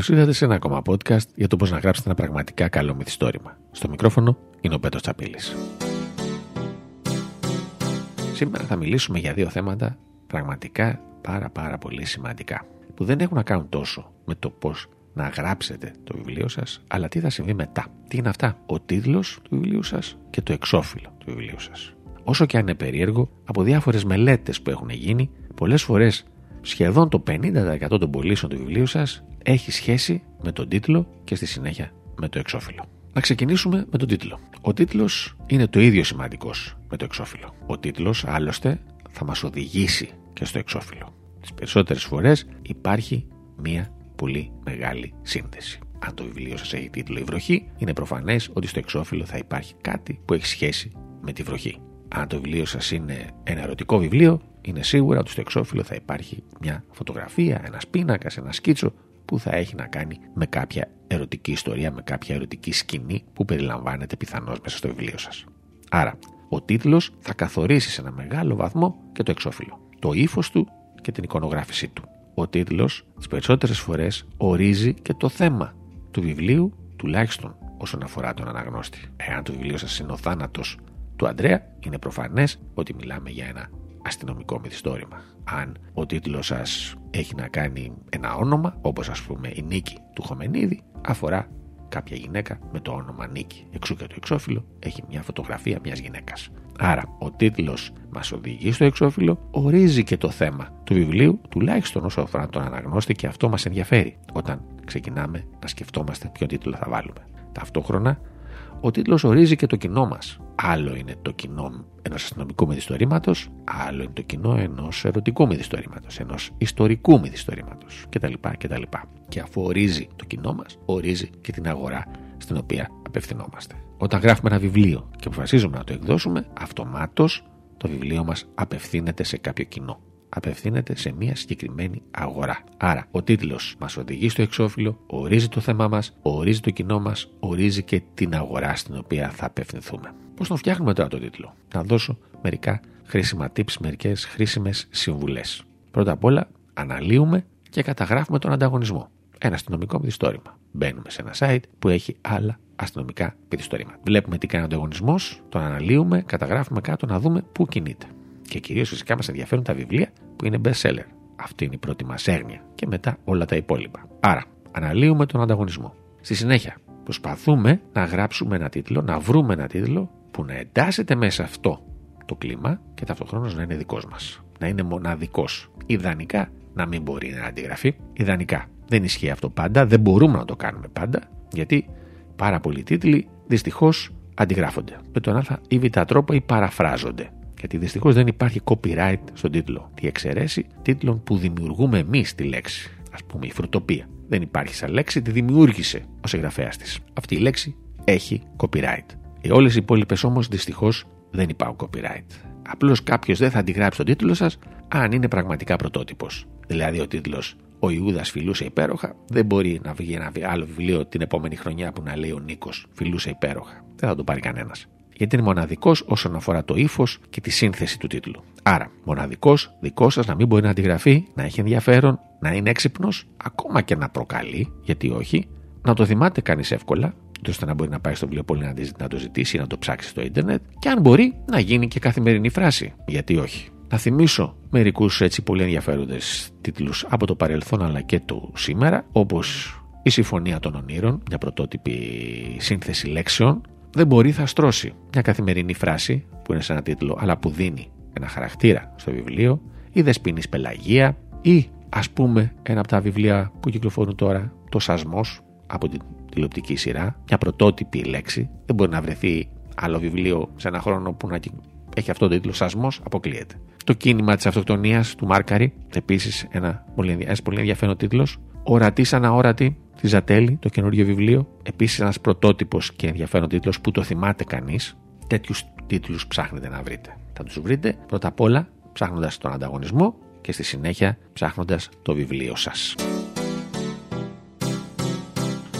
Καλώς ήρθατε σε ένα ακόμα podcast για το πώς να γράψετε ένα πραγματικά καλό μυθιστόρημα. Στο μικρόφωνο είναι ο Πέτρος Τσαπίλης. Σήμερα θα μιλήσουμε για δύο θέματα πραγματικά πάρα πάρα πολύ σημαντικά που δεν έχουν να κάνουν τόσο με το πώς να γράψετε το βιβλίο σας, αλλά τι θα συμβεί μετά. Τι είναι αυτά, ο τίτλος του βιβλίου σας και το εξώφυλλο του βιβλίου σας. Όσο και αν είναι περίεργο, από διάφορες μελέτες που έχουν γίνει, πολλές φορές σχεδόν το 50% των πωλήσεων του βιβλίου σας έχει σχέση με τον τίτλο και στη συνέχεια με το εξώφυλλο. Να ξεκινήσουμε με τον τίτλο. Ο τίτλος είναι το ίδιο σημαντικός με το εξώφυλλο. Ο τίτλος, άλλωστε, θα μας οδηγήσει και στο εξώφυλλο. Τις περισσότερες φορές υπάρχει μία πολύ μεγάλη σύνδεση. Αν το βιβλίο σας έχει τίτλο Η Βροχή, είναι προφανές ότι στο εξώφυλλο θα υπάρχει κάτι που έχει σχέση με τη βροχή. Αν το βιβλίο σας είναι ένα ερωτικό βιβλίο, είναι σίγουρα ότι στο εξώφυλλο θα υπάρχει μια φωτογραφία, ένας πίνακας, ένα σκίτσο που θα έχει να κάνει με κάποια ερωτική ιστορία, με κάποια ερωτική σκηνή που περιλαμβάνεται πιθανώς μέσα στο βιβλίο σας. Άρα, ο τίτλος θα καθορίσει σε ένα μεγάλο βαθμό και το εξώφυλλο, το ύφος του και την εικονογράφησή του. Ο τίτλος τις περισσότερες φορές ορίζει και το θέμα του βιβλίου, τουλάχιστον όσον αφορά τον αναγνώστη. Εάν το βιβλίο σας είναι ο θάνατος του Αντρέα, είναι προφανές ότι μιλάμε για ένα αστυνομικό μυθιστόρημα. Αν ο τίτλος σας έχει να κάνει ένα όνομα, όπως ας πούμε η Νίκη του Χομενίδη, αφορά κάποια γυναίκα με το όνομα Νίκη. Εξού και το εξώφυλλο έχει μια φωτογραφία μιας γυναίκας. Άρα, ο τίτλος μας οδηγεί στο εξώφυλλο, ορίζει και το θέμα του βιβλίου, τουλάχιστον όσο αφορά τον αναγνώστη και αυτό μας ενδιαφέρει όταν ξεκινάμε να σκεφτόμαστε ποιο τίτλο θα βάλουμε. Ταυτόχρονα, ο τίτλος ορίζει και το κοινό μας. Άλλο είναι το κοινό ενός αστυνομικού μυθιστορήματος, άλλο είναι το κοινό ενός ερωτικού μυθιστορήματος, ενός ιστορικού μυθιστορήματος κτλ. κτλ. Και αφού ορίζει το κοινό μας, ορίζει και την αγορά στην οποία απευθυνόμαστε. Όταν γράφουμε ένα βιβλίο και αποφασίζουμε να το εκδώσουμε, αυτομάτως το βιβλίο μας απευθύνεται σε κάποιο κοινό απευθύνεται σε μια συγκεκριμένη αγορά. Άρα, ο τίτλος μας οδηγεί στο εξώφυλλο, ορίζει το θέμα μας, ορίζει το κοινό μας, ορίζει και την αγορά στην οποία θα απευθυνθούμε. Πώς τον φτιάχνουμε τώρα τον τίτλο, Να δώσω μερικά χρήσιμα tips, μερικές χρήσιμες συμβουλές. Πρώτα απ' όλα, αναλύουμε και καταγράφουμε τον ανταγωνισμό. Ένα αστυνομικό μυθιστόρημα. Μπαίνουμε σε ένα site που έχει άλλα αστυνομικά μυθιστόρημα. Βλέπουμε τι κάνει ο ανταγωνισμός, τον αναλύουμε, καταγράφουμε κάτω να δούμε πού κινείται. Και κυρίως φυσικά μας ενδιαφέρουν τα βιβλία που είναι best seller. Αυτή είναι η πρώτη μας έγνοια. Και μετά όλα τα υπόλοιπα. Άρα, αναλύουμε τον ανταγωνισμό. Στη συνέχεια, προσπαθούμε να γράψουμε ένα τίτλο, να βρούμε ένα τίτλο που να εντάσσεται μέσα αυτό το κλίμα και ταυτοχρόνως να είναι δικός μας. Να είναι μοναδικός. Ιδανικά να μην μπορεί να αντιγραφεί. Ιδανικά. Δεν ισχύει αυτό πάντα, δεν μπορούμε να το κάνουμε πάντα, γιατί πάρα πολλοί τίτλοι δυστυχώς αντιγράφονται. Με τον Α ή Β τρόπο ή παραφράζονται. Γιατί δυστυχώς δεν υπάρχει copyright στον τίτλο. Τι εξαιρέσει τίτλων που δημιουργούμε εμείς τη λέξη. Α πούμε η φρουτοπία. Δεν υπάρχει σαν λέξη, τη δημιούργησε ο συγγραφέα της. Αυτή η λέξη έχει copyright. Οι όλες οι υπόλοιπες όμως δυστυχώς δεν υπάρχουν copyright. Απλώς κάποιος δεν θα αντιγράψει τον τίτλο σας αν είναι πραγματικά πρωτότυπος. Δηλαδή ο τίτλος Ο Ιούδας φιλούσε υπέροχα, δεν μπορεί να βγει ένα άλλο βιβλίο την επόμενη χρονιά που να λέει Ο Νίκος φιλούσε υπέροχα. Δεν θα το πάρει κανένας γιατί είναι μοναδικός όσον αφορά το ύφος και τη σύνθεση του τίτλου. Άρα, μοναδικός, δικός σας να μην μπορεί να αντιγραφεί, να έχει ενδιαφέρον, να είναι έξυπνος, ακόμα και να προκαλεί, γιατί όχι, να το θυμάται κανείς εύκολα, ώστε να μπορεί να πάει στο βιβλίο να το ζητήσει ή να το ψάξει στο ίντερνετ, και αν μπορεί να γίνει και καθημερινή φράση, γιατί όχι. Να θυμίσω μερικούς έτσι πολύ ενδιαφέροντες τίτλους από το παρελθόν αλλά και το σήμερα, όπως η Συμφωνία των Ονείρων, μια πρωτότυπη σύνθεση λέξεων, δεν μπορεί θα στρώσει. Μια καθημερινή φράση που είναι σε ένα τίτλο αλλά που δίνει ένα χαρακτήρα στο βιβλίο ή Δεσποινής Πελαγία ή ας πούμε ένα από τα βιβλία που κυκλοφορούν τώρα το Σασμός από την τηλεοπτική σειρά μια πρωτότυπη λέξη. Δεν μπορεί να βρεθεί άλλο βιβλίο σε ένα χρόνο που να έχει αυτό το τίτλο Σασμός αποκλείεται. Το κίνημα της αυτοκτονίας του Μάρκαρη επίσης ένα πολύ, ένας πολύ ενδιαφέρον τίτλος Ορατή σαν αόρατη τη Ζατέλη, το καινούριο βιβλίο. Επίσης, ένας πρωτότυπος και ενδιαφέρον τίτλος που το θυμάται κανείς. Τέτοιους τίτλους ψάχνετε να βρείτε. Θα τους βρείτε πρώτα απ' όλα ψάχνοντας τον ανταγωνισμό και στη συνέχεια ψάχνοντας το βιβλίο σας.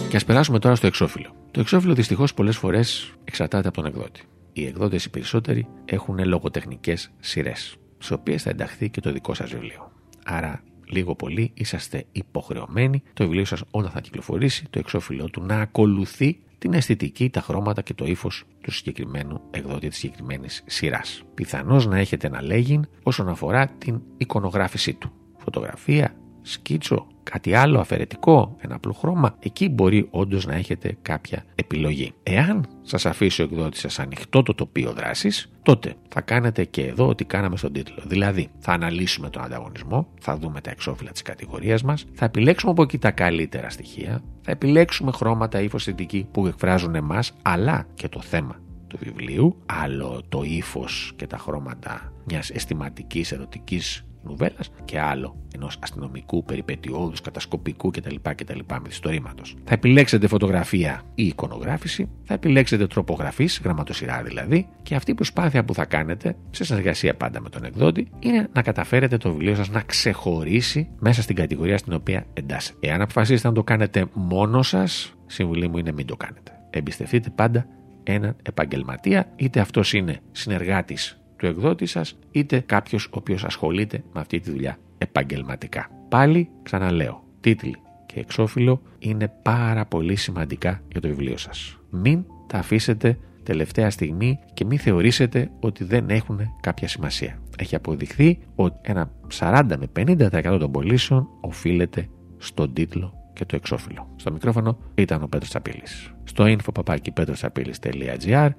Και ας περάσουμε τώρα στο εξώφυλλο. Το εξώφυλλο δυστυχώς πολλές φορές εξαρτάται από τον εκδότη. Οι εκδότες οι περισσότεροι έχουν λογοτεχνικές σειρές, στις οποίες θα ενταχθεί και το δικό σας βιβλίο. Άρα λίγο πολύ είσαστε υποχρεωμένοι το βιβλίο σας όταν θα κυκλοφορήσει, το εξώφυλλό του να ακολουθεί την αισθητική, τα χρώματα και το ύφος του συγκεκριμένου εκδότη της συγκεκριμένης σειράς. Πιθανώς να έχετε ένα λέγειν όσον αφορά την εικονογράφησή του. Φωτογραφία, σκίτσο, κάτι άλλο αφαιρετικό, ένα απλό χρώμα, εκεί μπορεί όντως να έχετε κάποια επιλογή. Εάν σας αφήσει ο εκδότης σας ανοιχτό το τοπίο δράσης, τότε θα κάνετε και εδώ ό,τι κάναμε στον τίτλο. Δηλαδή, θα αναλύσουμε τον ανταγωνισμό, θα δούμε τα εξώφυλλα της κατηγορίας μας, θα επιλέξουμε από εκεί τα καλύτερα στοιχεία, θα επιλέξουμε χρώματα ύφος που εκφράζουν εμάς, αλλά και το θέμα του βιβλίου, άλλο το ύφος και τα χρώματα μιας αισθηματικής ερωτικής νουβέλας και άλλο ενός αστυνομικού, περιπετειώδους, κατασκοπικού κτλ. κτλ μυθιστορήματο. Θα επιλέξετε φωτογραφία ή εικονογράφηση, θα επιλέξετε τρόπο γραφή, γραμματοσυρά δηλαδή, και αυτή η προσπάθεια που θα κάνετε, σε συνεργασία πάντα με τον εκδότη, είναι να καταφέρετε το βιβλίο σας να ξεχωρίσει μέσα στην κατηγορία στην οποία εντάσσεται. Εάν αποφασίσετε να το κάνετε μόνο σας, συμβουλή μου είναι μην το κάνετε. Εμπιστευτείτε πάντα έναν επαγγελματία, είτε αυτός είναι συνεργάτης του εκδότη σας, είτε κάποιος ο οποίος ασχολείται με αυτή τη δουλειά επαγγελματικά. Πάλι ξαναλέω, τίτλοι και εξώφυλλο είναι πάρα πολύ σημαντικά για το βιβλίο σας. Μην τα αφήσετε τελευταία στιγμή και μην θεωρήσετε ότι δεν έχουν κάποια σημασία. Έχει αποδειχθεί ότι ένα 40 με 50% των πωλήσεων οφείλεται στον τίτλο και το εξώφυλλο. Στο μικρόφωνο ήταν ο Πέτρος Τσαπίλης. Στο info.papakipetrotsapillis.gr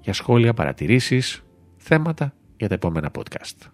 για σχόλια, παρατηρήσεις, θέματα για τα επόμενα podcast.